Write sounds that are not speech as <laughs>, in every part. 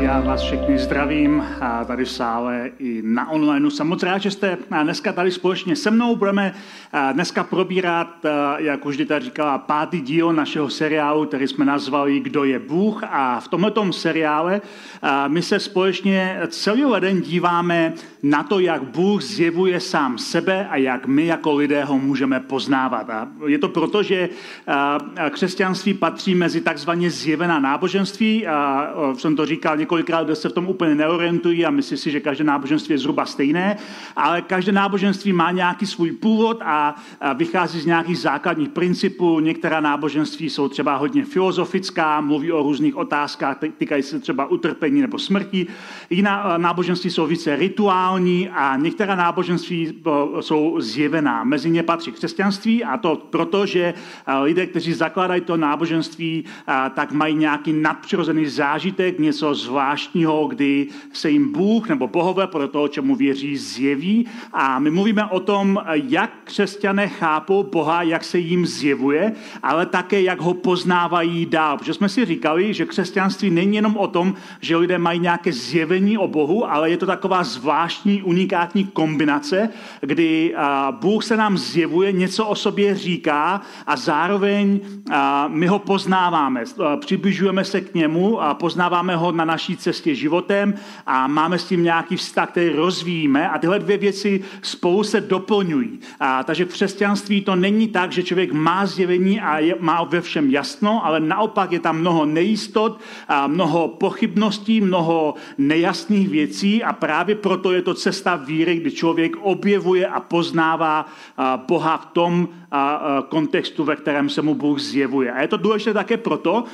Já vás všechny zdravím tady v sále i na online. Jsem moc rád, že jste dneska tady společně se mnou. Budeme dneska probírat, jak už Dita říkala, pátý díl našeho seriálu, který jsme nazvali Kdo je Bůh. A v tomto seriále my se společně celý leden díváme na to, jak Bůh zjevuje sám sebe a jak my jako lidé ho můžeme poznávat. A je to proto, že křesťanství patří mezi takzvaně zjevená náboženství. A jsem to říkal několikrát, kde se v tom úplně neorientují a myslí si, že každé náboženství je zhruba stejné, ale každé náboženství má nějaký svůj původ a vychází z nějakých základních principů. Některá náboženství jsou třeba hodně filozofická, mluví o různých otázkách, týkají se třeba utrpení nebo smrti. Jiná náboženství jsou více rituální a některá náboženství jsou zjevená. Mezi ně patří křesťanství a to proto, že lidé, kteří zakládají to náboženství, tak mají nějaký nadpřirozený zážitek, něco zvláštního zvláštního, kdy se jim Bůh nebo bohové podle toho, čemu věří, zjeví. A my mluvíme o tom, jak křesťané chápou Boha, jak se jim zjevuje, ale také, jak ho poznávají dál. Protože jsme si říkali, že křesťanství není jenom o tom, že lidé mají nějaké zjevení o Bohu, ale je to taková zvláštní, unikátní kombinace, kdy Bůh se nám zjevuje, něco o sobě říká a zároveň my ho poznáváme. Přibližujeme se k němu a poznáváme ho na naší naší cestě životem a máme s tím nějaký vztah, který rozvíjíme a tyhle dvě věci spolu se doplňují. A, takže v křesťanství to není tak, že člověk má zjevení a je, má ve všem jasno, ale naopak je tam mnoho nejistot, a mnoho pochybností, mnoho nejasných věcí a právě proto je to cesta víry, kdy člověk objevuje a poznává Boha v tom kontextu, ve kterém se mu Bůh zjevuje. A je to důležité také proto,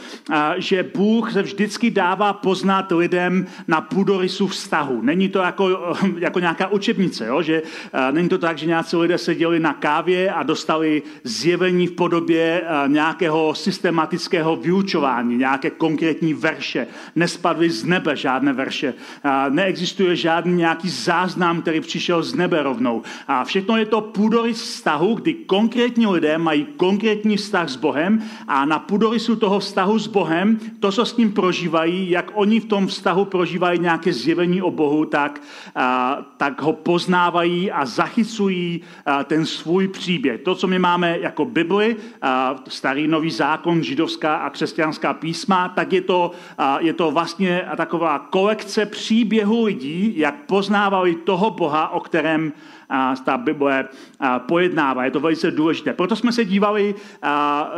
že Bůh se vždycky dává poznat lidem na půdorysu vztahu. Není to jako, <laughs> jako nějaká učebnice, jo? že není to tak, že nějací lidé seděli na kávě a dostali zjevení v podobě nějakého systematického vyučování, nějaké konkrétní verše. Nespadly z nebe žádné verše. Neexistuje žádný nějaký záznam, který přišel z nebe rovnou. A všechno je to půdorys vztahu, kdy konkrétní lidé mají konkrétní vztah s Bohem a na půdorysu toho vztahu s Bohem, to, co s ním prožívají, jak oni v tom vztahu prožívají nějaké zjevení o Bohu, tak, a, tak ho poznávají a zachycují a, ten svůj příběh. To, co my máme jako Bibli, a, starý nový zákon, židovská a křesťanská písma, tak je to, a, je to vlastně taková kolekce příběhů lidí, jak poznávali toho Boha, o kterém ta Bible pojednává. Je to velice důležité. Proto jsme se dívali,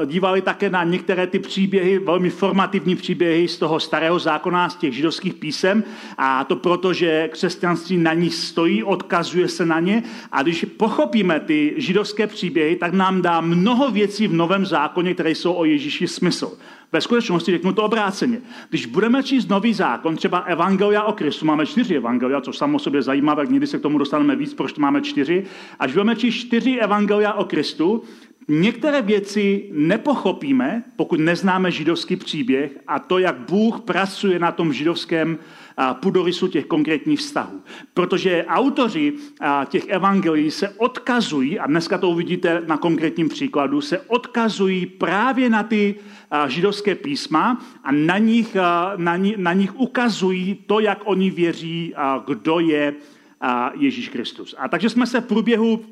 dívali také na některé ty příběhy, velmi formativní příběhy z toho starého zákona, z těch židovských písem. A to proto, že křesťanství na nich stojí, odkazuje se na ně. A když pochopíme ty židovské příběhy, tak nám dá mnoho věcí v Novém zákoně, které jsou o Ježíši smysl. Ve skutečnosti řeknu to obráceně. Když budeme číst nový zákon, třeba Evangelia o Kristu, máme čtyři Evangelia, což samo sobě zajímavé, někdy se k tomu dostaneme víc, proč to máme čtyři. Až budeme číst čtyři Evangelia o Kristu, některé věci nepochopíme, pokud neznáme židovský příběh a to, jak Bůh pracuje na tom židovském půdorysu těch konkrétních vztahů. Protože autoři těch evangelií se odkazují, a dneska to uvidíte na konkrétním příkladu, se odkazují právě na ty židovské písma a na nich, na, ní, na nich ukazují to, jak oni věří, kdo je Ježíš Kristus. A takže jsme se v průběhu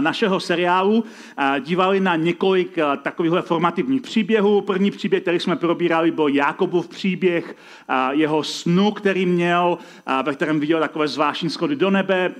našeho seriálu dívali na několik takovýchhle formativních příběhů. První příběh, který jsme probírali, byl Jakobův příběh, jeho snu, který měl, ve kterém viděl takové zvláštní schody do nebe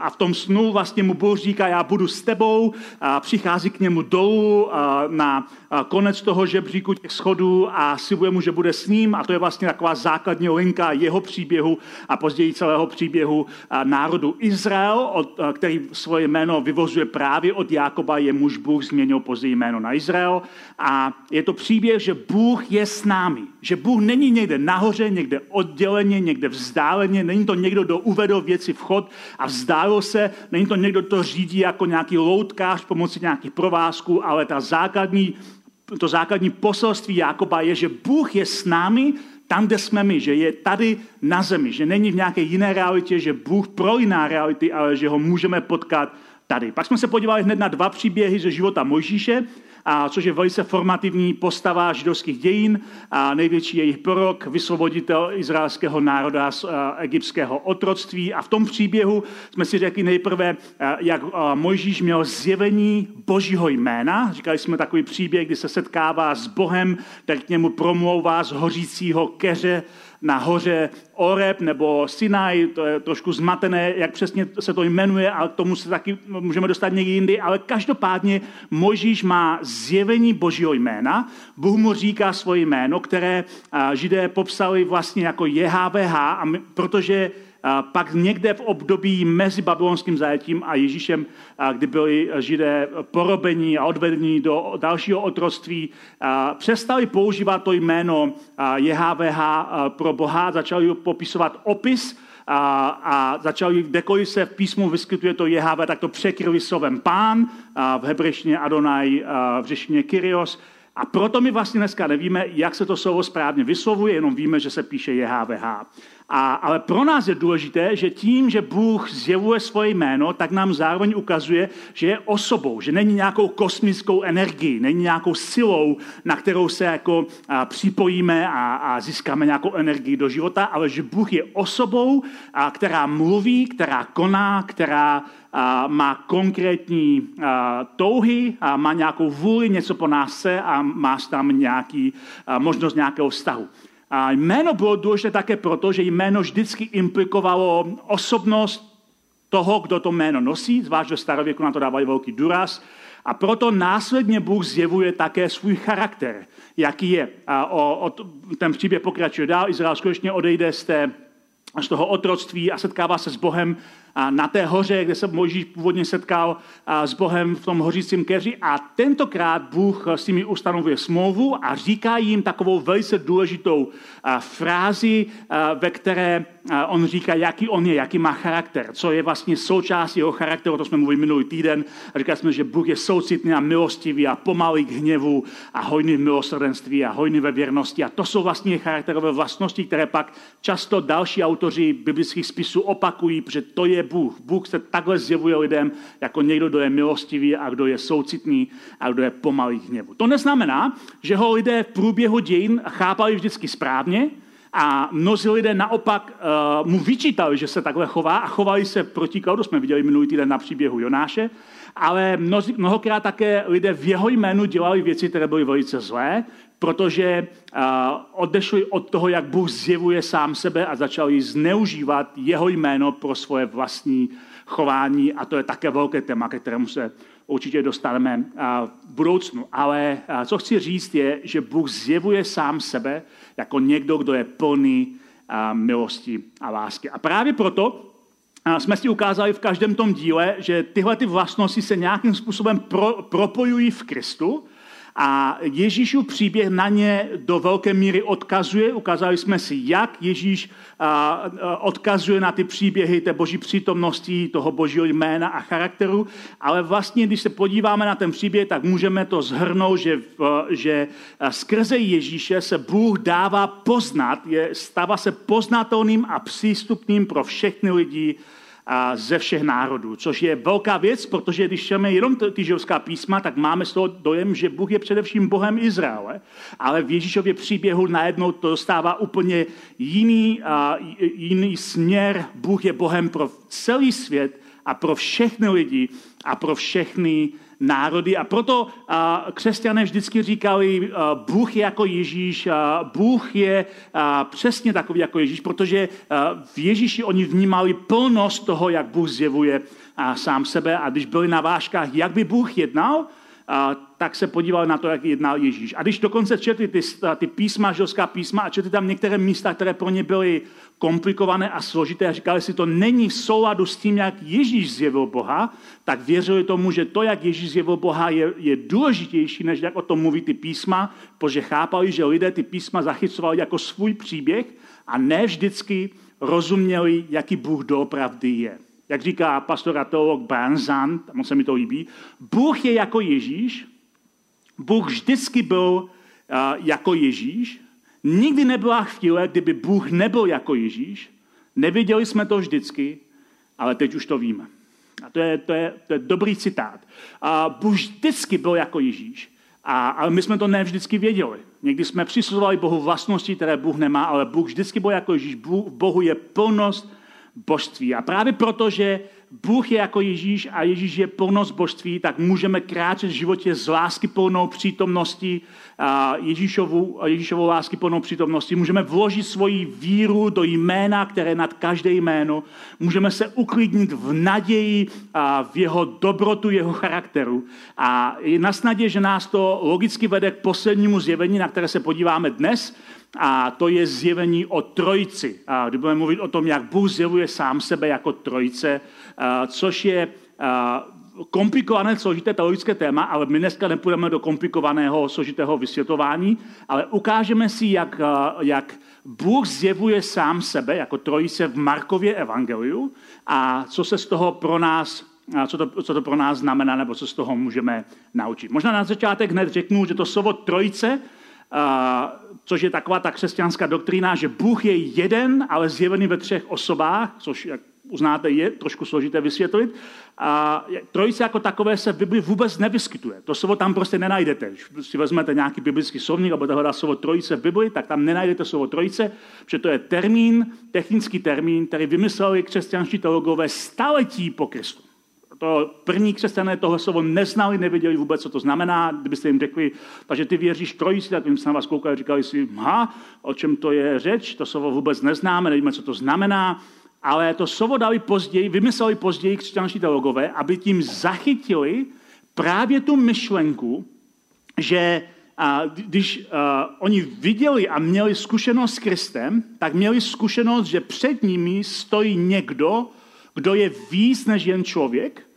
a v tom snu vlastně mu Bůh říká, já budu s tebou, přichází k němu dolů na konec toho žebříku těch schodů a slibuje mu, že bude s ním a to je vlastně taková základní linka jeho příběhu a později celého příběhu národu Izrael, který svoje jméno vyvolil vyvozuje právě od Jákoba, jemuž Bůh změnil později jméno na Izrael. A je to příběh, že Bůh je s námi. Že Bůh není někde nahoře, někde odděleně, někde vzdáleně. Není to někdo, kdo uvedl věci vchod a vzdálil se. Není to někdo, kdo to řídí jako nějaký loutkář pomocí nějakých provázků, ale ta základní to základní poselství Jakoba je, že Bůh je s námi tam, kde jsme my, že je tady na zemi, že není v nějaké jiné realitě, že Bůh pro jiná reality, ale že ho můžeme potkat tady. Pak jsme se podívali hned na dva příběhy ze života Mojžíše a což je velice formativní postava židovských dějin, a největší jejich prorok, vysvoboditel izraelského národa z egyptského otroctví. A v tom příběhu jsme si řekli nejprve, jak Mojžíš měl zjevení božího jména. Říkali jsme takový příběh, kdy se setkává s Bohem, tak k němu promlouvá z hořícího keře, na hoře Oreb nebo Sinai, to je trošku zmatené, jak přesně se to jmenuje, ale k tomu se taky můžeme dostat někdy jindy, ale každopádně Mojžíš má zjevení božího jména, Bůh mu říká svoje jméno, které židé popsali vlastně jako JHVH, a my, protože pak někde v období mezi babylonským zajetím a Ježíšem, kdy byli židé porobení a odvedení do dalšího otroctví, přestali používat to jméno JHVH pro Boha, začali popisovat opis a, a začali, kdekoliv se v písmu vyskytuje to JHV, tak to překryli slovem pán, v hebrejštině Adonai, v řeštině Kyrios, a proto my vlastně dneska nevíme, jak se to slovo správně vyslovuje, jenom víme, že se píše JHVH. A, ale pro nás je důležité, že tím, že Bůh zjevuje svoje jméno, tak nám zároveň ukazuje, že je osobou, že není nějakou kosmickou energií, není nějakou silou, na kterou se jako a, připojíme a, a získáme nějakou energii do života, ale že Bůh je osobou, a, která mluví, která koná, která a, má konkrétní a, touhy, a má nějakou vůli, něco po nás se a má tam nějaký, a, možnost nějakého vztahu. A jméno bylo důležité také proto, že jméno vždycky implikovalo osobnost toho, kdo to jméno nosí, zvlášť ve starověku na to dávali velký důraz. A proto následně Bůh zjevuje také svůj charakter, jaký je. A o, o, ten příběh pokračuje dál. Izrael skutečně odejde z, té, z toho otroctví a setkává se s Bohem na té hoře, kde se Mojžíš původně setkal s Bohem v tom hořícím keři. A tentokrát Bůh s nimi ustanovuje smlouvu a říká jim takovou velice důležitou frázi, ve které on říká, jaký on je, jaký má charakter, co je vlastně součást jeho charakteru, to jsme mluvili minulý týden. A říkali jsme, že Bůh je soucitný a milostivý a pomalý k hněvu a hojný v milosrdenství a hojný ve věrnosti. A to jsou vlastně charakterové vlastnosti, které pak často další autoři biblických spisů opakují, protože to je Bůh. Bůh se takhle zjevuje lidem jako někdo, kdo je milostivý a kdo je soucitný a kdo je pomalý k hněvu. To neznamená, že ho lidé v průběhu dějin chápali vždycky správně, a mnozí lidé naopak uh, mu vyčítali, že se takhle chová a chovali se proti klaudu. Jsme viděli minulý týden na příběhu Jonáše. Ale mnozí, mnohokrát také lidé v jeho jménu dělali věci, které byly velice zlé, protože uh, odešli od toho, jak Bůh zjevuje sám sebe a začali zneužívat jeho jméno pro svoje vlastní chování. A to je také velké téma, ke kterému se určitě dostaneme v budoucnu. Ale co chci říct je, že Bůh zjevuje sám sebe jako někdo, kdo je plný milosti a lásky. A právě proto jsme si ukázali v každém tom díle, že tyhle ty vlastnosti se nějakým způsobem pro, propojují v Kristu a Ježíšův příběh na ně do velké míry odkazuje. Ukázali jsme si, jak Ježíš odkazuje na ty příběhy té boží přítomnosti, toho božího jména a charakteru. Ale vlastně, když se podíváme na ten příběh, tak můžeme to zhrnout, že, že skrze Ježíše se Bůh dává poznat, je, stává se poznatelným a přístupným pro všechny lidi, ze všech národů, což je velká věc, protože když čteme jenom ty židovská písma, tak máme z toho dojem, že Bůh je především Bohem Izraele, ale v Ježíšově příběhu najednou to dostává úplně jiný, jiný směr. Bůh je Bohem pro celý svět a pro všechny lidi a pro všechny národy. A proto křesťané vždycky říkali, Bůh je jako Ježíš, Bůh je přesně takový jako Ježíš, protože v Ježíši oni vnímali plnost toho, jak Bůh zjevuje sám sebe. A když byli na váškách, jak by Bůh jednal, tak se podívali na to, jak jednal Ježíš. A když dokonce četli ty, ty písma, žilská písma a četli tam některé místa, které pro ně byly komplikované a složité a říkali si, to není v souladu s tím, jak Ježíš zjevil Boha, tak věřili tomu, že to, jak Ježíš zjevil Boha, je, je důležitější, než jak o tom mluví ty písma, protože chápali, že lidé ty písma zachycovali jako svůj příběh a ne vždycky rozuměli, jaký Bůh doopravdy je. Jak říká pastor a teolog Brian Zand, tam se mi to líbí, Bůh je jako Ježíš, Bůh vždycky byl uh, jako Ježíš, nikdy nebyla chvíle, kdyby Bůh nebyl jako Ježíš, neviděli jsme to vždycky, ale teď už to víme. A to je, to je, to je dobrý citát. A Bůh vždycky byl jako Ježíš, a, ale my jsme to ne vždycky věděli. Někdy jsme přisuzovali Bohu vlastnosti, které Bůh nemá, ale Bůh vždycky byl jako Ježíš. Bůh, v Bohu je plnost božství. A právě proto, že Bůh je jako Ježíš a Ježíš je plnost božství, tak můžeme kráčet v životě z lásky plnou přítomnosti Ježíšovu, Ježíšovou lásky plnou přítomnosti. Můžeme vložit svoji víru do jména, které nad každé jméno. Můžeme se uklidnit v naději a v jeho dobrotu, jeho charakteru. A je na snadě, že nás to logicky vede k poslednímu zjevení, na které se podíváme dnes, a to je zjevení o trojici. A kdy budeme mluvit o tom, jak Bůh zjevuje sám sebe jako trojice, což je komplikované, složité teologické téma, ale my dneska nepůjdeme do komplikovaného, složitého vysvětlování, ale ukážeme si, jak, jak Bůh zjevuje sám sebe jako trojice v Markově evangeliu a co se z toho pro nás co to, co to pro nás znamená, nebo co z toho můžeme naučit. Možná na začátek hned řeknu, že to slovo trojice, což je taková ta křesťanská doktrína, že Bůh je jeden, ale zjevený ve třech osobách, což, jak uznáte, je trošku složité vysvětlit. A trojice jako takové se v Bibli vůbec nevyskytuje. To slovo tam prostě nenajdete. Když si vezmete nějaký biblický slovník a budete hledat slovo trojice v Bibli, tak tam nenajdete slovo trojice, protože to je termín, technický termín, který vymysleli křesťanští teologové staletí po Kristu. To první křesťané tohle slovo neznali, nevěděli vůbec, co to znamená. Kdybyste jim řekli, takže ty věříš trojici, tak jim se na vás koukali říkali si, ha, o čem to je řeč, to slovo vůbec neznáme, nevíme, co to znamená ale to slovo dali později, vymysleli později křesťanští teologové, aby tím zachytili právě tu myšlenku, že a když a, oni viděli a měli zkušenost s Kristem, tak měli zkušenost, že před nimi stojí někdo, kdo je víc než jen člověk,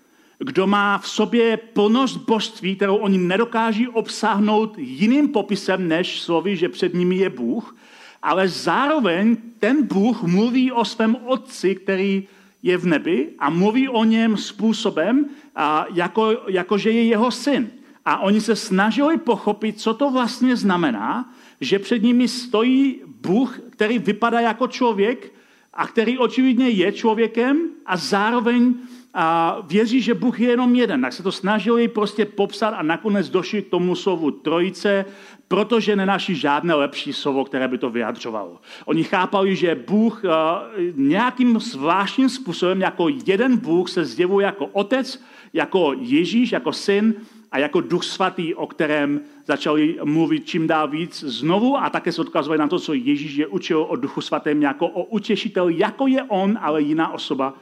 kdo má v sobě plnost božství, kterou oni nedokáží obsáhnout jiným popisem než slovy, že před nimi je Bůh ale zároveň ten Bůh mluví o svém otci, který je v nebi a mluví o něm způsobem, a jako, jako že je jeho syn. A oni se snažili pochopit, co to vlastně znamená, že před nimi stojí Bůh, který vypadá jako člověk a který očividně je člověkem a zároveň a věří, že Bůh je jenom jeden. Tak se to snažili prostě popsat a nakonec došli k tomu slovu trojice, protože nenašli žádné lepší slovo, které by to vyjadřovalo. Oni chápali, že Bůh nějakým zvláštním způsobem jako jeden Bůh se zjevuje jako otec, jako Ježíš, jako syn a jako duch svatý, o kterém začali mluvit čím dál víc znovu a také se odkazovali na to, co Ježíš je učil o duchu svatém jako o utěšitel, jako je on, ale jiná osoba.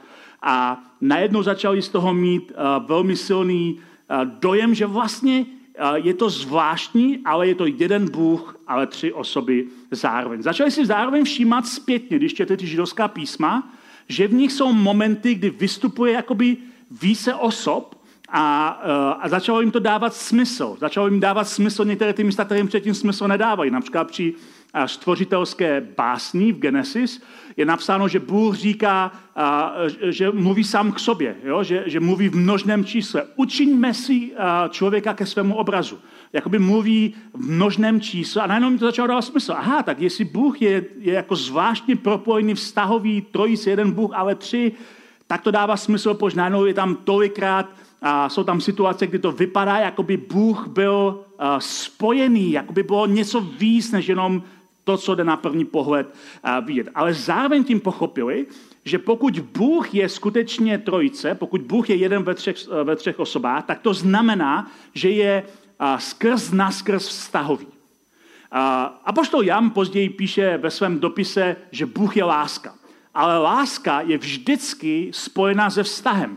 A najednou začali z toho mít uh, velmi silný uh, dojem, že vlastně uh, je to zvláštní, ale je to jeden Bůh, ale tři osoby zároveň. Začali si zároveň všímat zpětně, když čtete ty židovská písma, že v nich jsou momenty, kdy vystupuje jakoby více osob a, a začalo jim to dávat smysl. Začalo jim dávat smysl některé ty místa, které jim předtím smysl nedávají. Například při stvořitelské básní v Genesis je napsáno, že Bůh říká, že mluví sám k sobě, jo? Že, že mluví v množném čísle. Učiňme si člověka ke svému obrazu. Jakoby mluví v množném čísle a najednou mi to začalo dávat smysl. Aha, tak jestli Bůh je, je jako zvláštně propojený vztahový trojice, jeden Bůh, ale tři, tak to dává smysl, protože najednou je tam tolikrát a jsou tam situace, kdy to vypadá, jako by Bůh byl spojený, jako by bylo něco víc, než jenom to, co jde na první pohled vidět. Ale zároveň tím pochopili, že pokud Bůh je skutečně trojice, pokud Bůh je jeden ve třech, ve třech osobách, tak to znamená, že je skrz naskrz vztahový. A poštol Jan později píše ve svém dopise, že Bůh je láska. Ale láska je vždycky spojená se vztahem.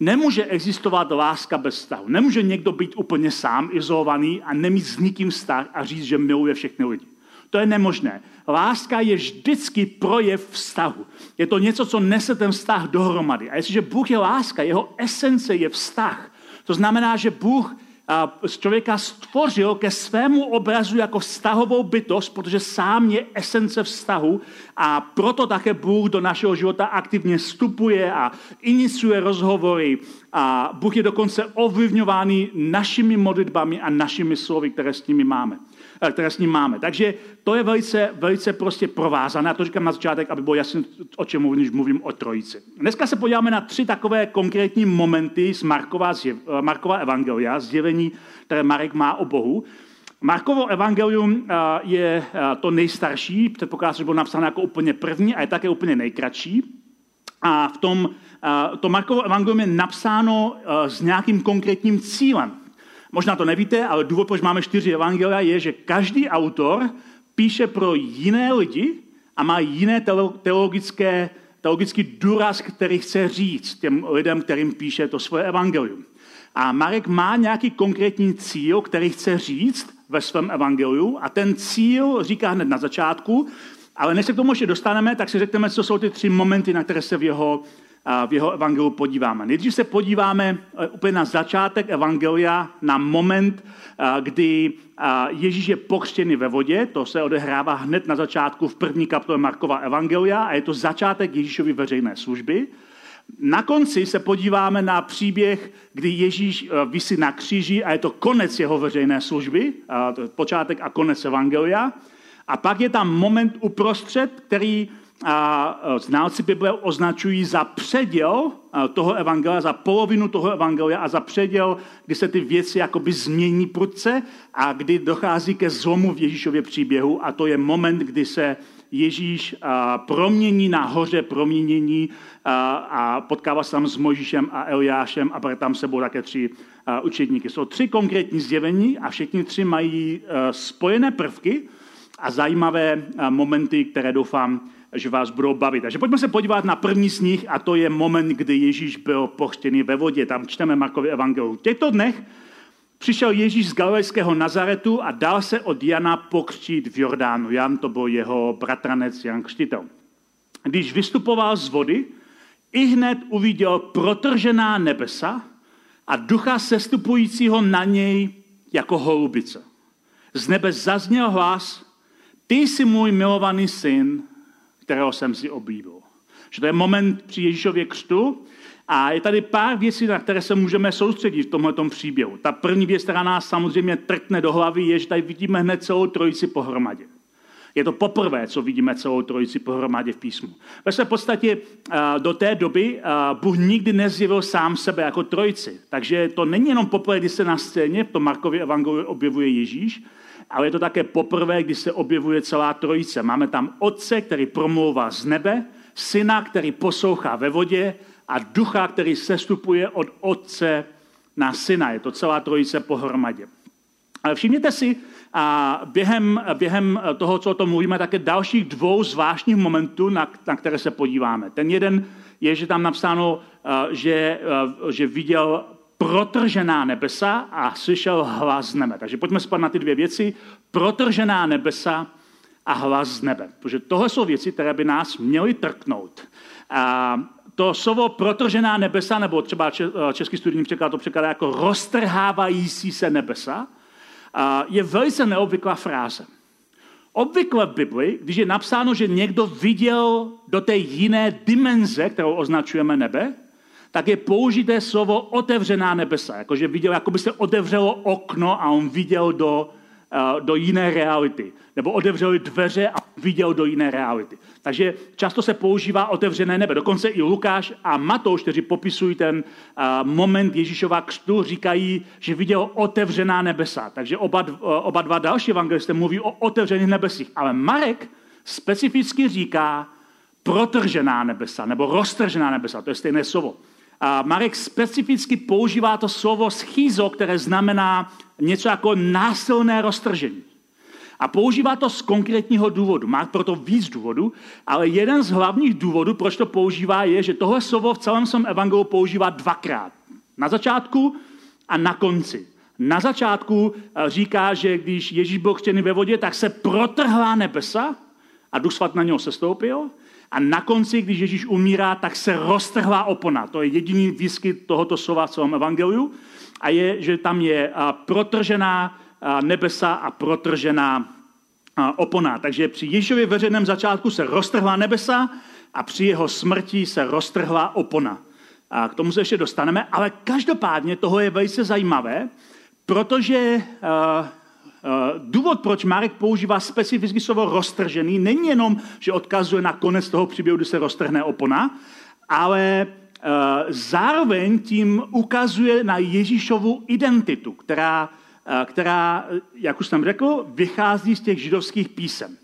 Nemůže existovat láska bez vztahu. Nemůže někdo být úplně sám, izolovaný a nemít s nikým vztah a říct, že miluje všechny lidi. To je nemožné. Láska je vždycky projev vztahu. Je to něco, co nese ten vztah dohromady. A jestliže Bůh je láska, jeho esence je vztah. To znamená, že Bůh z člověka stvořil ke svému obrazu jako vztahovou bytost, protože sám je esence vztahu a proto také Bůh do našeho života aktivně vstupuje a iniciuje rozhovory a Bůh je dokonce ovlivňovaný našimi modlitbami a našimi slovy, které s nimi máme. Eh, které s ním máme. Takže to je velice, velice prostě provázané. A to říkám na začátek, aby bylo jasné, o čem mluvím, když mluvím o trojici. Dneska se podíváme na tři takové konkrétní momenty z Markova, z eh, Markova evangelia, sdělení, které Marek má o Bohu. Markovo evangelium eh, je to nejstarší, předpokládá že bylo napsáno jako úplně první a je také úplně nejkratší. A v tom, to Markovo evangelium je napsáno s nějakým konkrétním cílem. Možná to nevíte, ale důvod, proč máme čtyři evangelia, je, že každý autor píše pro jiné lidi a má jiné teologické, teologický důraz, který chce říct těm lidem, kterým píše to svoje evangelium. A Marek má nějaký konkrétní cíl, který chce říct ve svém evangeliu a ten cíl říká hned na začátku, ale než se k tomu ještě dostaneme, tak si řekneme, co jsou ty tři momenty, na které se v jeho v jeho evangeliu podíváme. Nejdřív se podíváme eh, úplně na začátek evangelia, na moment, eh, kdy eh, Ježíš je pokřtěný ve vodě, to se odehrává hned na začátku v první kapitole Markova evangelia a je to začátek Ježíšovy veřejné služby. Na konci se podíváme na příběh, kdy Ježíš vysí na kříži a je to konec jeho veřejné služby, počátek a konec evangelia. A pak je tam moment uprostřed, který a znalci Bible označují za předěl toho evangelia, za polovinu toho evangelia a za předěl, kdy se ty věci jakoby změní prudce a kdy dochází ke zlomu v Ježíšově příběhu a to je moment, kdy se Ježíš promění na hoře proměnění a potkává se tam s Mojžíšem a Eliášem a tam sebou také tři učedníky. Jsou tři konkrétní zjevení a všichni tři mají spojené prvky a zajímavé momenty, které doufám, že vás budou bavit. Takže pojďme se podívat na první z nich a to je moment, kdy Ježíš byl pochtěný ve vodě. Tam čteme Markovi evangelium. V těchto dnech přišel Ježíš z galilejského Nazaretu a dal se od Jana pokřtít v Jordánu. Jan to byl jeho bratranec Jan Křtitel. Když vystupoval z vody, i hned uviděl protržená nebesa a ducha sestupujícího na něj jako holubice. Z nebe zazněl hlas, ty jsi můj milovaný syn, kterého jsem si oblíbil. Že to je moment při Ježíšově křtu a je tady pár věcí, na které se můžeme soustředit v tomhle příběhu. Ta první věc, která nás samozřejmě trkne do hlavy, je, že tady vidíme hned celou trojici pohromadě. Je to poprvé, co vidíme celou trojici pohromadě v písmu. Ve své podstatě do té doby Bůh nikdy nezjevil sám sebe jako trojici. Takže to není jenom poprvé, kdy se na scéně v tom Markově evangeliu objevuje Ježíš, ale je to také poprvé, kdy se objevuje celá trojice. Máme tam otce, který promlouvá z nebe, syna, který poslouchá ve vodě a ducha, který sestupuje od otce na syna. Je to celá trojice pohromadě. Ale všimněte si, a během, během toho, co o tom mluvíme, také dalších dvou zvláštních momentů, na, na které se podíváme. Ten jeden je, že tam napsáno, že, že viděl protržená nebesa a slyšel hlas z nebe. Takže pojďme spát na ty dvě věci. Protržená nebesa a hlas z nebe. Protože tohle jsou věci, které by nás měly trknout. A to slovo protržená nebesa, nebo třeba český studijní překlad to překládá jako roztrhávající se nebesa, je velice neobvyklá fráze. Obvykle v Bibli, když je napsáno, že někdo viděl do té jiné dimenze, kterou označujeme nebe, tak je použité slovo otevřená nebesa. Jakože viděl, jako by se otevřelo okno a on viděl do, uh, do jiné reality. Nebo otevřeli dveře a viděl do jiné reality. Takže často se používá otevřené nebe. Dokonce i Lukáš a Matouš, kteří popisují ten uh, moment Ježíšova křtu, říkají, že viděl otevřená nebesa. Takže oba, uh, oba dva další evangelisté mluví o otevřených nebesích. Ale Marek specificky říká protržená nebesa nebo roztržená nebesa. To je stejné slovo. A Marek specificky používá to slovo schizo, které znamená něco jako násilné roztržení. A používá to z konkrétního důvodu. Má proto víc důvodů, ale jeden z hlavních důvodů, proč to používá, je, že tohle slovo v celém svém evangelu používá dvakrát. Na začátku a na konci. Na začátku eh, říká, že když Ježíš byl křtěný ve vodě, tak se protrhla nebesa a Duch Svat na něho sestoupil. A na konci, když Ježíš umírá, tak se roztrhla opona. To je jediný výskyt tohoto slova v celém evangeliu. A je, že tam je protržená nebesa a protržená opona. Takže při Ježíšově veřejném začátku se roztrhla nebesa a při jeho smrti se roztrhla opona. A k tomu se ještě dostaneme, ale každopádně toho je velice zajímavé, protože důvod, proč Marek používá specificky slovo roztržený, není jenom, že odkazuje na konec toho příběhu, kdy se roztrhne opona, ale uh, zároveň tím ukazuje na Ježíšovu identitu, která, uh, která, jak už jsem řekl, vychází z těch židovských písem.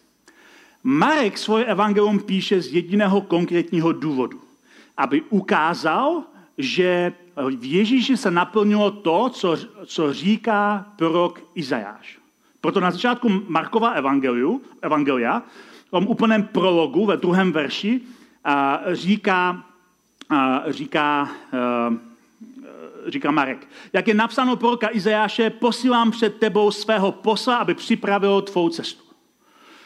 Marek svoje evangelium píše z jediného konkrétního důvodu, aby ukázal, že v Ježíši se naplnilo to, co, co říká prorok Izajáš. Proto na začátku Markova evangeliu, evangelia, v tom úplném prologu ve druhém verši, říká, říká, a, říká Marek, jak je napsáno proroka Izajáše, posílám před tebou svého posla, aby připravil tvou cestu.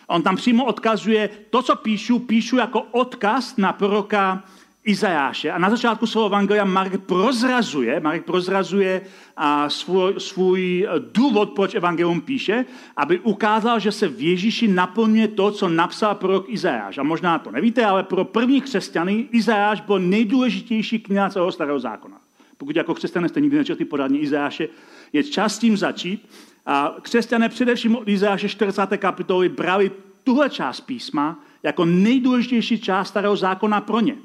On tam přímo odkazuje, to, co píšu, píšu jako odkaz na proroka Izajáše. A na začátku svého evangelia Marek prozrazuje, Marek prozrazuje a svůj, svůj důvod, proč evangelium píše, aby ukázal, že se v Ježíši naplňuje to, co napsal prorok Izajáš. A možná to nevíte, ale pro první křesťany Izajáš byl nejdůležitější kniha celého starého zákona. Pokud jako křesťané jste nikdy nečetli podání Izajáše, je čas tím začít. A křesťané především od Izajáše 40. kapitoly brali tuhle část písma jako nejdůležitější část starého zákona pro ně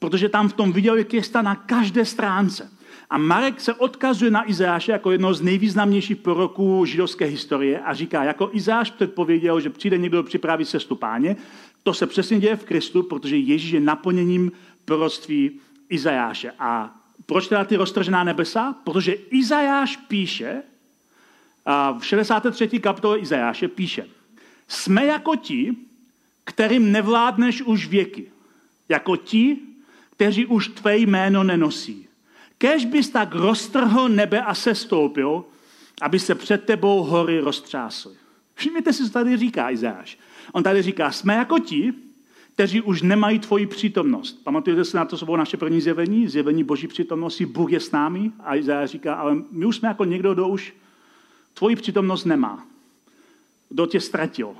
protože tam v tom viděli Krista na každé stránce. A Marek se odkazuje na Izáše jako jedno z nejvýznamnějších proroků židovské historie a říká, jako Izáš předpověděl, že přijde někdo připravit cestu páně, to se přesně děje v Kristu, protože Ježíš je naplněním proroctví Izajáše. A proč teda ty roztržená nebesa? Protože Izajáš píše, a v 63. kapitole Izajáše píše, jsme jako ti, kterým nevládneš už věky. Jako ti, kteří už tvé jméno nenosí. Kež bys tak roztrhl nebe a se stoupil, aby se před tebou hory roztřásly. Všimněte si, co tady říká Izáš. On tady říká, jsme jako ti, kteří už nemají tvoji přítomnost. Pamatujete si na to, co bylo naše první zjevení? Zjevení boží přítomnosti, Bůh je s námi. A Izáš říká, ale my už jsme jako někdo, kdo už tvoji přítomnost nemá. Kdo tě ztratil.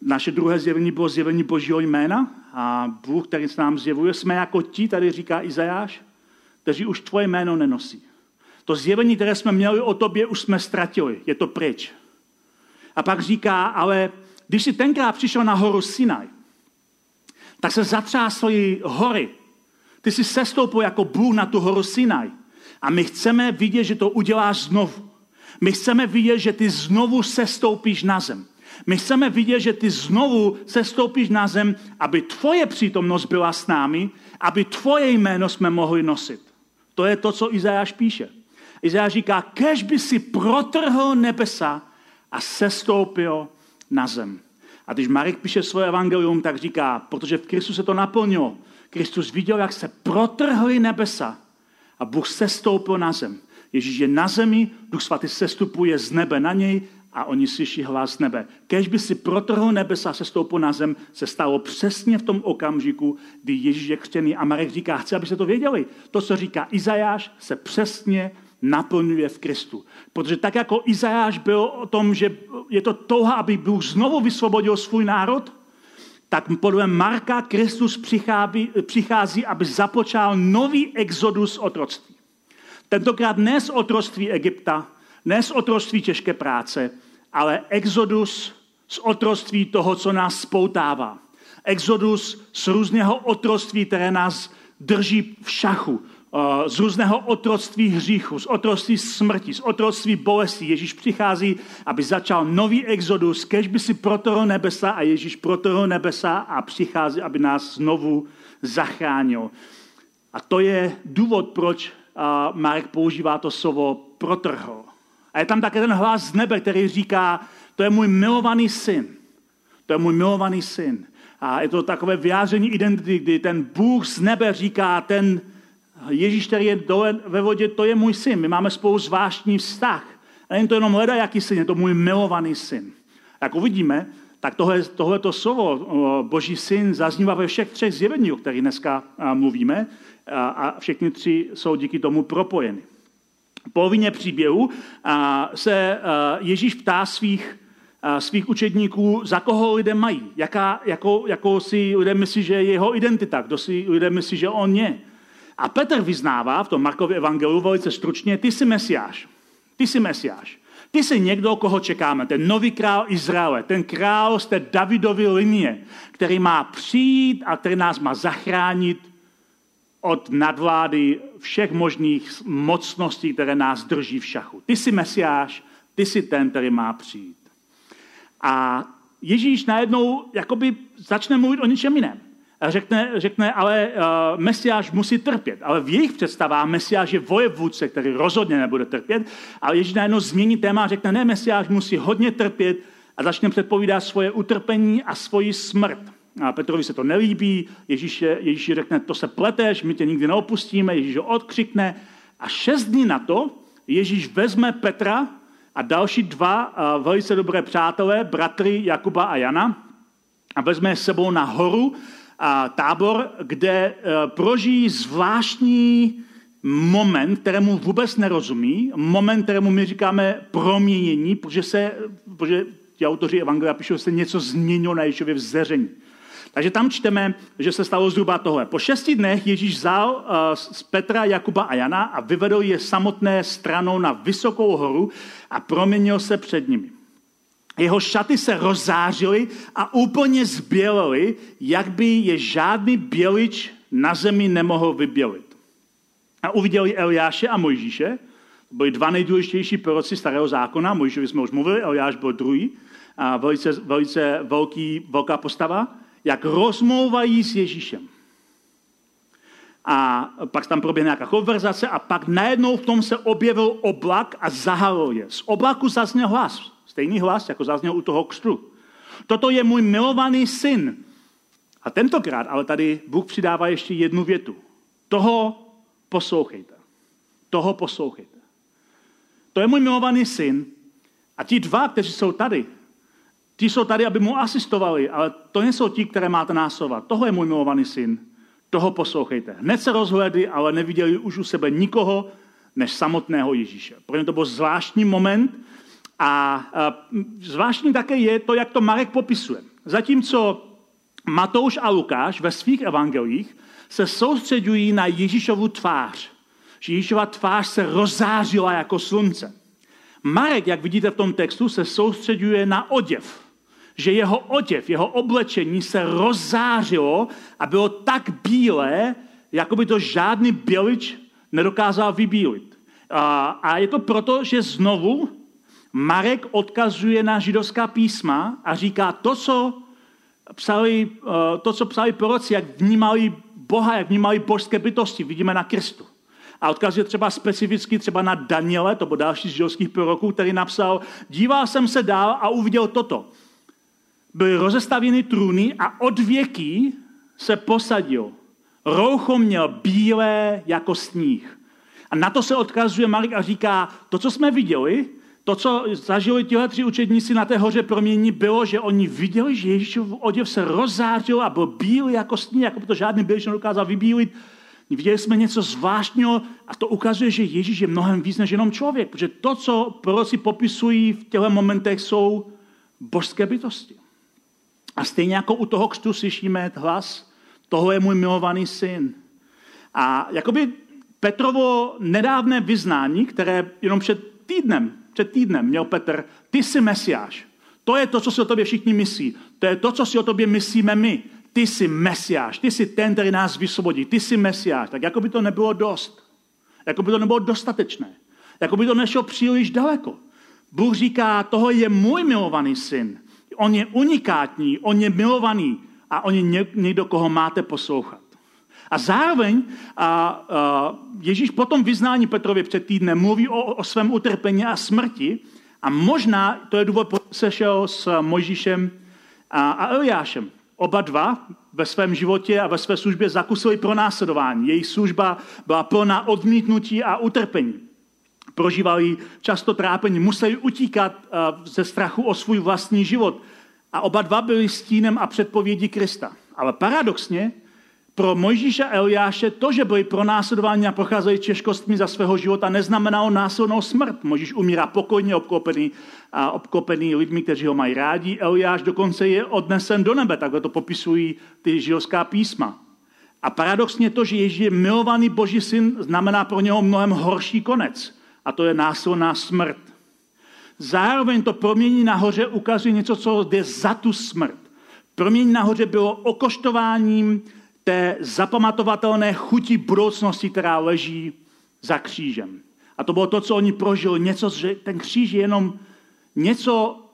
Naše druhé zjevení bylo zjevení Božího jména a Bůh, který se nám zjevuje, jsme jako ti, tady říká Izajáš, kteří už tvoje jméno nenosí. To zjevení, které jsme měli o tobě, už jsme ztratili. Je to pryč. A pak říká, ale když jsi tenkrát přišel na horu Sinaj, tak se zatřásly hory. Ty jsi sestoupil jako Bůh na tu horu Sinaj. A my chceme vidět, že to uděláš znovu. My chceme vidět, že ty znovu sestoupíš na zem. My chceme vidět, že ty znovu se stoupíš na zem, aby tvoje přítomnost byla s námi, aby tvoje jméno jsme mohli nosit. To je to, co Izajáš píše. Izajáš říká, kež by si protrhl nebesa a sestoupil na zem. A když Marek píše svoje evangelium, tak říká, protože v Kristu se to naplnilo. Kristus viděl, jak se protrhly nebesa a Bůh sestoupil na zem. Ježíš je na zemi, Duch svatý sestupuje z nebe na něj a oni slyší hlas nebe. Kež by si protrhl nebesa se stoupil na zem, se stalo přesně v tom okamžiku, kdy Ježíš je křtěný. A Marek říká, chci, aby se to věděli. To, co říká Izajáš, se přesně naplňuje v Kristu. Protože tak jako Izajáš byl o tom, že je to touha, aby Bůh znovu vysvobodil svůj národ, tak podle Marka Kristus přichází, přichází aby započal nový exodus otroctví. Tentokrát ne z otroctví Egypta, ne z otroctví těžké práce, ale exodus z otroctví toho, co nás spoutává. Exodus z různého otroctví, které nás drží v šachu, eh, z různého otroctví hříchu, z otroctví smrti, z otroctví bolesti. Ježíš přichází, aby začal nový exodus, kež by si protrhl nebesa a Ježíš protrhl nebesa a přichází, aby nás znovu zachránil. A to je důvod, proč eh, Marek používá to slovo protrhl. A je tam také ten hlas z nebe, který říká, to je můj milovaný syn. To je můj milovaný syn. A je to takové vyjádření identity, kdy ten Bůh z nebe říká, ten Ježíš, který je dole ve vodě, to je můj syn. My máme spolu zvláštní vztah. A není to jenom leda, jaký syn, je to můj milovaný syn. Jak uvidíme, tak tohle, tohleto slovo, Boží syn, zaznívá ve všech třech zjeveních, o kterých dneska mluvíme a všechny tři jsou díky tomu propojeny. Polovině příběhu se Ježíš ptá svých, svých učedníků, za koho lidé mají, jaká, jakou, jakou si lidé myslí, že je jeho identita, kdo si lidé myslí, že on je. A Petr vyznává v tom Markově evangeliu velice stručně, ty jsi mesiáš. Ty jsi mesiáš. Ty jsi někdo, koho čekáme, ten nový král Izraele, ten král z té Davidovy linie, který má přijít a který nás má zachránit od nadvlády všech možných mocností, které nás drží v šachu. Ty jsi mesiáš, ty jsi ten, který má přijít. A Ježíš najednou jakoby začne mluvit o ničem jiném. Řekne, řekne, ale uh, Mesiáš musí trpět. Ale v jejich představách Mesiáš je vojevůdce, který rozhodně nebude trpět. Ale Ježíš najednou změní téma a řekne, ne, Mesiáš musí hodně trpět a začne předpovídat svoje utrpení a svoji smrt. A Petrovi se to nelíbí, Ježíš, Ježíš řekne, to se pleteš, my tě nikdy neopustíme, Ježíš ho odkřikne. A šest dní na to Ježíš vezme Petra a další dva uh, velice dobré přátelé, bratry Jakuba a Jana, a vezme je sebou na horu, a tábor, kde uh, prožijí zvláštní moment, kterému vůbec nerozumí, moment, kterému my říkáme proměnění, protože, se, protože ti autoři Evangelia píšou, že se něco změnilo na Ježíšově vzeření. Takže tam čteme, že se stalo zhruba tohle. Po šesti dnech Ježíš vzal uh, z Petra, Jakuba a Jana a vyvedl je samotné stranou na vysokou horu a proměnil se před nimi. Jeho šaty se rozzářily a úplně zbělily, jak by je žádný bělič na zemi nemohl vybělit. A uviděli Eliáše a Mojžíše, to byli dva nejdůležitější proroci starého zákona, Mojžíšovi jsme už mluvili, Eliáš byl druhý, a velice, velice velký, velká postava jak rozmlouvají s Ježíšem. A pak tam proběhne nějaká konverzace a pak najednou v tom se objevil oblak a zahalil je. Z oblaku zazněl hlas. Stejný hlas, jako zazněl u toho křtu. Toto je můj milovaný syn. A tentokrát ale tady Bůh přidává ještě jednu větu. Toho poslouchejte. Toho poslouchejte. To je můj milovaný syn. A ti dva, kteří jsou tady, Ti jsou tady, aby mu asistovali, ale to nejsou ti, které máte násovat. Toho je můj milovaný syn. Toho poslouchejte. Hned se rozhledli, ale neviděli už u sebe nikoho, než samotného Ježíše. Pro ně to byl zvláštní moment a, zvláštní také je to, jak to Marek popisuje. Zatímco Matouš a Lukáš ve svých evangelích se soustředují na Ježíšovu tvář. Že Ježíšova tvář se rozzářila jako slunce. Marek, jak vidíte v tom textu, se soustředuje na oděv že jeho oděv, jeho oblečení se rozzářilo a bylo tak bílé, jako by to žádný bělič nedokázal vybílit. A, a je to proto, že znovu Marek odkazuje na židovská písma a říká to, co psali, eh, to, co psali proroci, jak vnímali Boha, jak vnímali božské bytosti, vidíme na Kristu. A odkazuje třeba specificky třeba na Daniele, to byl další z židovských proroků, který napsal, díval jsem se dál a uviděl toto byly rozestavěny trůny a od věký se posadil. Roucho měl bílé jako sníh. A na to se odkazuje Marek a říká, to, co jsme viděli, to, co zažili tihle tři učedníci na té hoře promění, bylo, že oni viděli, že Ježíšův oděv se rozzářil a byl bílý jako sníh, jako by to žádný bělič nedokázal vybílit. Viděli jsme něco zvláštního a to ukazuje, že Ježíš je mnohem víc než jenom člověk, protože to, co proroci popisují v těchto momentech, jsou božské bytosti. A stejně jako u toho křtu slyšíme hlas, toho je můj milovaný syn. A jakoby Petrovo nedávné vyznání, které jenom před týdnem, před týdnem měl Petr, ty jsi mesiáš. To je to, co si o tobě všichni myslí. To je to, co si o tobě myslíme my. Ty jsi mesiáš, ty jsi ten, který nás vysvobodí, ty jsi mesiáš. Tak jako by to nebylo dost. Jako by to nebylo dostatečné. Jako by to nešlo příliš daleko. Bůh říká, toho je můj milovaný syn on je unikátní, on je milovaný a on je někdo, koho máte poslouchat. A zároveň a, a Ježíš potom vyznání Petrově před týdnem mluví o, o svém utrpení a smrti a možná, to je důvod, proč se šel s Mojžíšem a, a Eliášem. Oba dva ve svém životě a ve své službě zakusili pro následování. Její služba byla plná odmítnutí a utrpení. Prožívali často trápení, museli utíkat eh, ze strachu o svůj vlastní život. A oba dva byli stínem a předpovědí Krista. Ale paradoxně, pro Mojžíše a Eliáše to, že byli pronásledováni a procházeli těžkostmi za svého života, neznamenalo násilnou smrt. Mojžíš umírá pokojně, obklopený, a obklopený lidmi, kteří ho mají rádi. Eliáš dokonce je odnesen do nebe, takhle to popisují ty židovská písma. A paradoxně to, že Ježíš je milovaný boží syn, znamená pro něho mnohem horší konec. A to je násilná smrt. Zároveň to promění nahoře ukazuje něco, co jde za tu smrt. Promění nahoře bylo okoštováním té zapamatovatelné chuti budoucnosti, která leží za křížem. A to bylo to, co oni prožili. Něco, že ten kříž je jenom něco,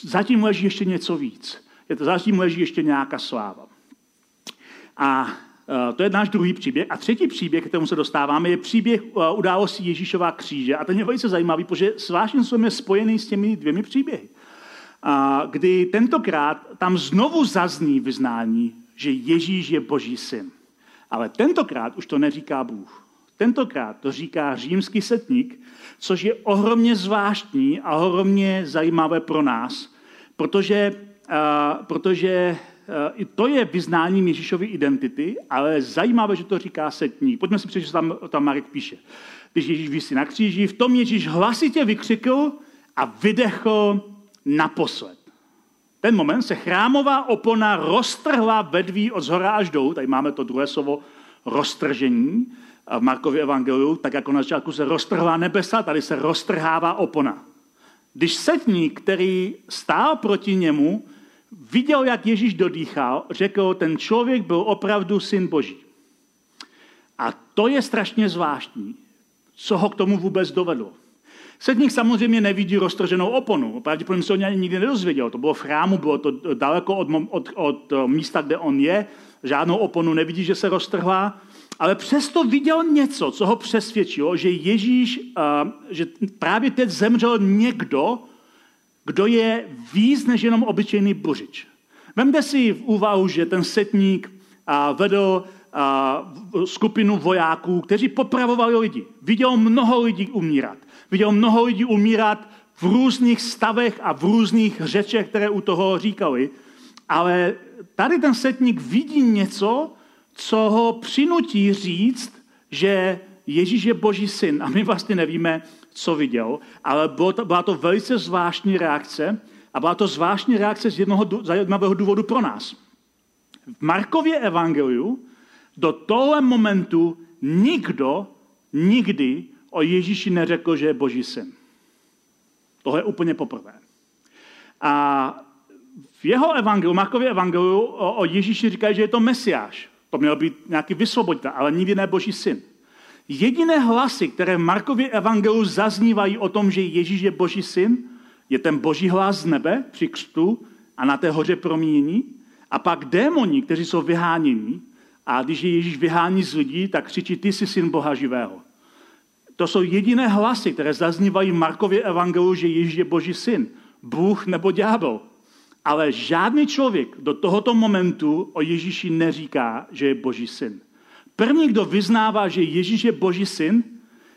zatím leží ještě něco víc. Je to, zatím leží ještě nějaká sláva. A to je náš druhý příběh. A třetí příběh, k kterému se dostáváme, je příběh e, události Ježíšova kříže. A ten je velice zajímavý, protože zvláštním způsobem je spojený s těmi dvěmi příběhy. A kdy tentokrát tam znovu zazní vyznání že Ježíš je boží syn. Ale tentokrát už to neříká Bůh. Tentokrát to říká římský setník, což je ohromně zvláštní a ohromně zajímavé pro nás, protože, uh, protože uh, to je vyznání Ježíšovy identity, ale zajímavé, že to říká setník. Pojďme si přečíst, tam, tam Marek píše. Když Ježíš vysí na kříži, v tom Ježíš hlasitě vykřikl a vydechl naposled ten moment se chrámová opona roztrhla vedví od zhora až dolů. Tady máme to druhé slovo roztržení v Markově evangeliu, tak jako na začátku se roztrhla nebesa, tady se roztrhává opona. Když setník, který stál proti němu, viděl, jak Ježíš dodýchal, řekl, ten člověk byl opravdu syn Boží. A to je strašně zvláštní, co ho k tomu vůbec dovedlo. Setník samozřejmě nevidí roztrženou oponu. Pravděpodobně se o něj nikdy nedozvěděl. To bylo v chrámu, bylo to daleko od, od, od eh, místa, kde on je. Žádnou oponu nevidí, že se roztrhla. Ale přesto viděl něco, co ho přesvědčilo, že Ježíš, eh, že právě teď zemřel někdo, kdo je víc než jenom obyčejný božič. Vemte si v úvahu, že ten setník vedl skupinu vojáků, kteří popravovali lidi. Viděl mnoho lidí umírat. Viděl mnoho lidí umírat v různých stavech a v různých řečech, které u toho říkali. Ale tady ten setník vidí něco, co ho přinutí říct, že Ježíš je boží syn. A my vlastně nevíme, co viděl, ale bylo to, byla to velice zvláštní reakce a byla to zvláštní reakce z jednoho zajímavého důvodu pro nás. V Markově evangeliu do tohle momentu nikdo nikdy o Ježíši neřekl, že je boží syn. Tohle je úplně poprvé. A v jeho evangeliu, Markově evangeliu o, Ježíši říkají, že je to mesiáš. To měl být nějaký vysvoboditel, ale nikdy ne boží syn. Jediné hlasy, které v Markově evangeliu zaznívají o tom, že Ježíš je boží syn, je ten boží hlas z nebe při křtu a na té hoře proměnění. A pak démoni, kteří jsou vyháněni, a když je Ježíš vyhání z lidí, tak křičí, ty jsi syn Boha živého. To jsou jediné hlasy, které zaznívají v Markově evangeliu, že Ježíš je boží syn. Bůh nebo ďábel. Ale žádný člověk do tohoto momentu o Ježíši neříká, že je boží syn. První, kdo vyznává, že Ježíš je boží syn,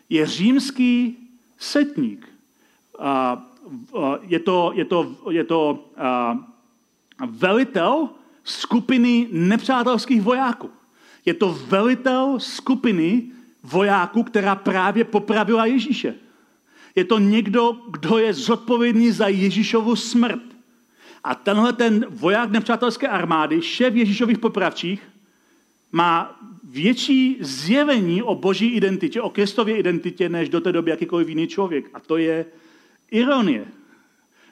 je římský setník. Je to, je to, je to velitel skupiny nepřátelských vojáků. Je to velitel skupiny vojáků, která právě popravila Ježíše. Je to někdo, kdo je zodpovědný za Ježíšovu smrt. A tenhle ten voják nepřátelské armády, šéf Ježíšových popravčích, má větší zjevení o boží identitě, o Kristově identitě, než do té doby jakýkoliv jiný člověk. A to je ironie.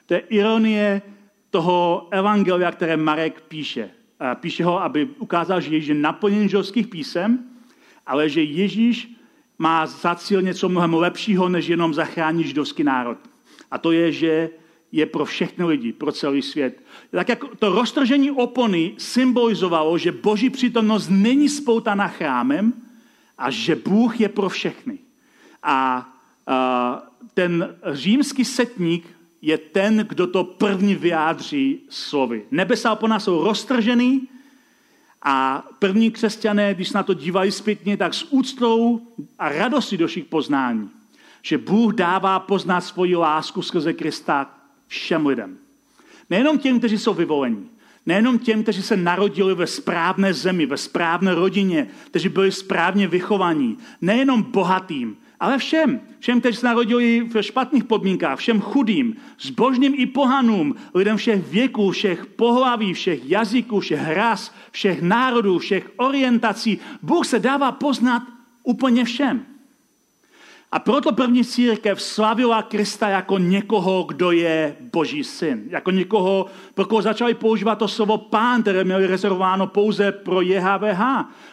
To je ironie toho evangelia, které Marek píše. Píše ho, aby ukázal, že Ježíš je naplněn židovských písem, ale že Ježíš má za cíl něco mnohem lepšího, než jenom zachránit židovský národ. A to je, že je pro všechny lidi, pro celý svět. Tak jak to roztržení opony symbolizovalo, že boží přítomnost není spoutaná chrámem a že Bůh je pro všechny. A, a ten římský setník je ten, kdo to první vyjádří slovy. Nebesa po nás jsou roztržený a první křesťané, když na to dívají zpětně, tak s úctou a radostí došli k poznání, že Bůh dává poznat svoji lásku skrze Krista všem lidem. Nejenom těm, kteří jsou vyvolení, nejenom těm, kteří se narodili ve správné zemi, ve správné rodině, kteří byli správně vychovaní, nejenom bohatým, ale všem, všem, kteří se narodili v špatných podmínkách, všem chudým, zbožným i pohanům, lidem všech věků, všech pohlaví, všech jazyků, všech ras, všech národů, všech orientací. Bůh se dává poznat úplně všem. A proto první církev slavila Krista jako někoho, kdo je Boží syn. Jako někoho, pro koho začali používat to slovo pán, které měli rezervováno pouze pro JHVH.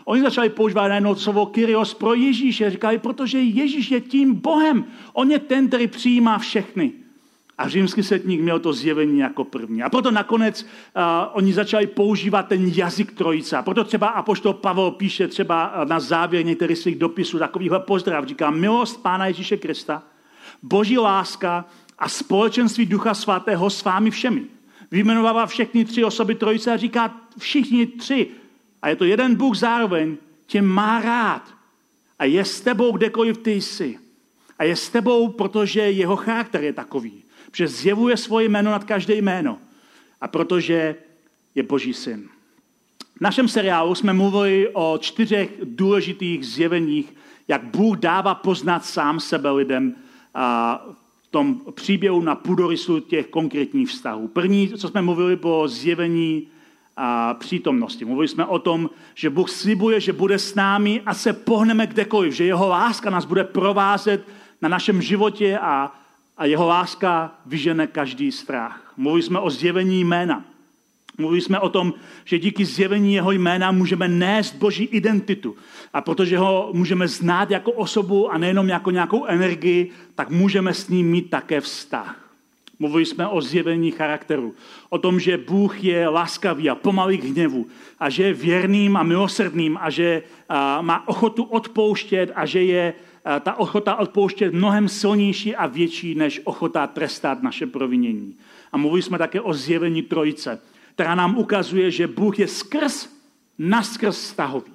Oni začali používat najednou slovo Kyrios pro Ježíše. Říkali, protože Ježíš je tím Bohem. On je ten, který přijímá všechny. A římský setník měl to zjevení jako první. A proto nakonec uh, oni začali používat ten jazyk trojice. A proto třeba Apoštol Pavel píše třeba na závěr některých svých dopisů takovýhle pozdrav. Říká, milost Pána Ježíše Krista, boží láska a společenství Ducha Svatého s vámi všemi. Vyjmenovává všechny tři osoby trojice a říká, všichni tři, a je to jeden Bůh zároveň, tě má rád. A je s tebou kdekoliv ty jsi. A je s tebou, protože jeho charakter je takový protože zjevuje svoje jméno nad každé jméno a protože je Boží syn. V našem seriálu jsme mluvili o čtyřech důležitých zjeveních, jak Bůh dává poznat sám sebe lidem a v tom příběhu na půdorysu těch konkrétních vztahů. První, co jsme mluvili, bylo zjevení a přítomnosti. Mluvili jsme o tom, že Bůh slibuje, že bude s námi a se pohneme kdekoliv, že jeho láska nás bude provázet na našem životě a a jeho láska vyžene každý strach. Mluvili jsme o zjevení jména. Mluvili jsme o tom, že díky zjevení jeho jména můžeme nést boží identitu. A protože ho můžeme znát jako osobu a nejenom jako nějakou energii, tak můžeme s ním mít také vztah. Mluvili jsme o zjevení charakteru, o tom, že Bůh je laskavý a pomalý k hněvu a že je věrným a milosrdným a že má ochotu odpouštět a že je ta ochota odpouštět mnohem silnější a větší než ochota trestat naše provinění. A mluvili jsme také o zjevení trojice, která nám ukazuje, že Bůh je skrz, naskrz stahový.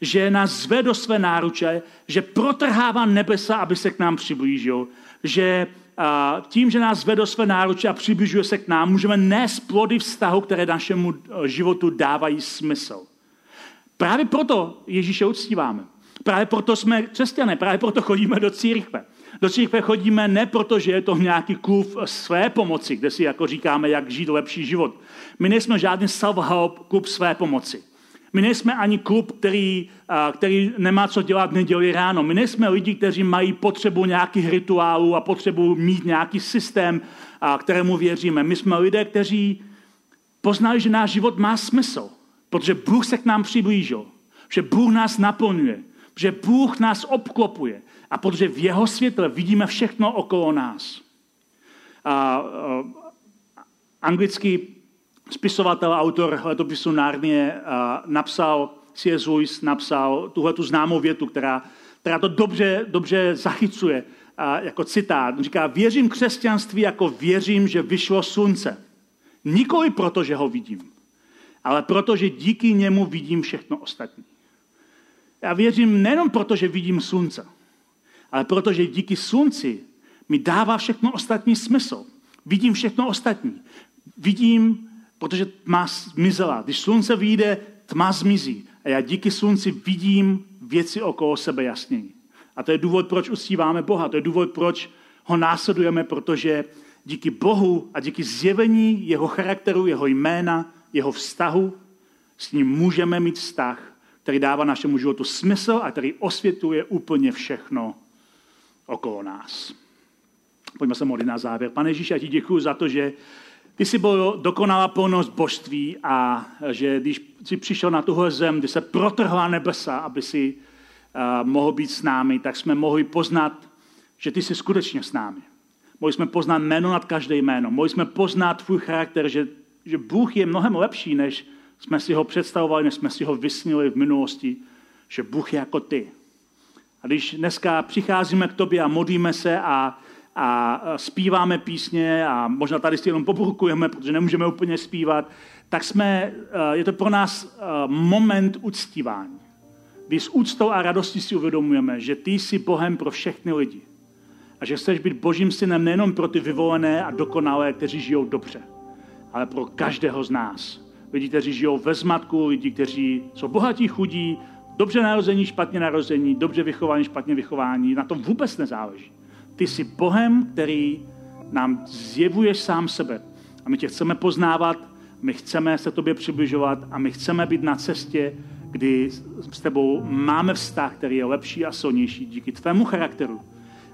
Že nás zve do své náruče, že protrhává nebesa, aby se k nám přiblížil, že tím, že nás zve do své náruče a přibližuje se k nám, můžeme nést plody vztahu, které našemu životu dávají smysl. Právě proto Ježíše uctíváme. Právě proto jsme křesťané, právě proto chodíme do církve. Do církve chodíme ne proto, že je to nějaký klub své pomoci, kde si jako říkáme, jak žít lepší život. My nejsme žádný self-help klub své pomoci. My nejsme ani klub, který, který nemá co dělat neděli ráno. My nejsme lidi, kteří mají potřebu nějakých rituálů a potřebu mít nějaký systém, kterému věříme. My jsme lidé, kteří poznali, že náš život má smysl, protože Bůh se k nám přiblížil, že Bůh nás naplňuje, že Bůh nás obklopuje a protože v jeho světle vidíme všechno okolo nás. A, a, anglický spisovatel, autor letopisu Narnie a, napsal, C.S. Lewis napsal tuhle tu známou větu, která, která to dobře, dobře zachycuje a, jako citát. Říká, věřím křesťanství jako věřím, že vyšlo slunce. Nikoli proto, že ho vidím, ale proto, že díky němu vidím všechno ostatní. Já věřím nejenom proto, že vidím slunce, ale protože díky slunci mi dává všechno ostatní smysl. Vidím všechno ostatní. Vidím, protože tma zmizela. Když slunce vyjde, tma zmizí. A já díky slunci vidím věci okolo sebe jasněji. A to je důvod, proč uctíváme Boha. To je důvod, proč ho následujeme, protože díky Bohu a díky zjevení jeho charakteru, jeho jména, jeho vztahu, s ním můžeme mít vztah který dává našemu životu smysl a který osvětluje úplně všechno okolo nás. Pojďme se modlit na závěr. Pane Ježíš, já ti děkuji za to, že ty jsi byl dokonalá plnost božství a že když jsi přišel na tuhle zem, kdy se protrhla nebesa, aby si uh, mohl být s námi, tak jsme mohli poznat, že ty jsi skutečně s námi. Mohli jsme poznat jméno nad každé jméno. Mohli jsme poznat tvůj charakter, že, že Bůh je mnohem lepší, než jsme si ho představovali, než jsme si ho vysnili v minulosti, že Bůh je jako ty. A když dneska přicházíme k tobě a modlíme se a, a zpíváme písně a možná tady si jenom poburkujeme, protože nemůžeme úplně zpívat, tak jsme, je to pro nás moment uctívání. Kdy s úctou a radostí si uvědomujeme, že ty jsi Bohem pro všechny lidi. A že chceš být božím synem nejenom pro ty vyvolené a dokonalé, kteří žijou dobře, ale pro každého z nás. Lidi, kteří žijou ve zmatku, lidi, kteří jsou bohatí, chudí, dobře narození, špatně narození, dobře vychování, špatně vychování. Na tom vůbec nezáleží. Ty jsi Bohem, který nám zjevuješ sám sebe. A my tě chceme poznávat, my chceme se tobě přibližovat a my chceme být na cestě, kdy s tebou máme vztah, který je lepší a silnější díky tvému charakteru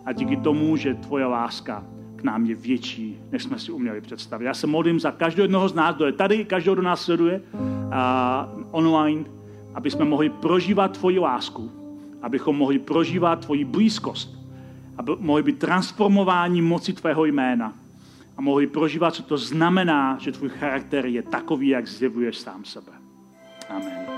a díky tomu, že tvoje láska k nám je větší, než jsme si uměli představit. Já se modlím za každého jednoho z nás, kdo je tady, každého, kdo nás sleduje a online, aby jsme mohli prožívat tvoji lásku, abychom mohli prožívat tvoji blízkost, aby mohli být transformováni moci tvého jména a mohli prožívat, co to znamená, že tvůj charakter je takový, jak zjevuješ sám sebe. Amen.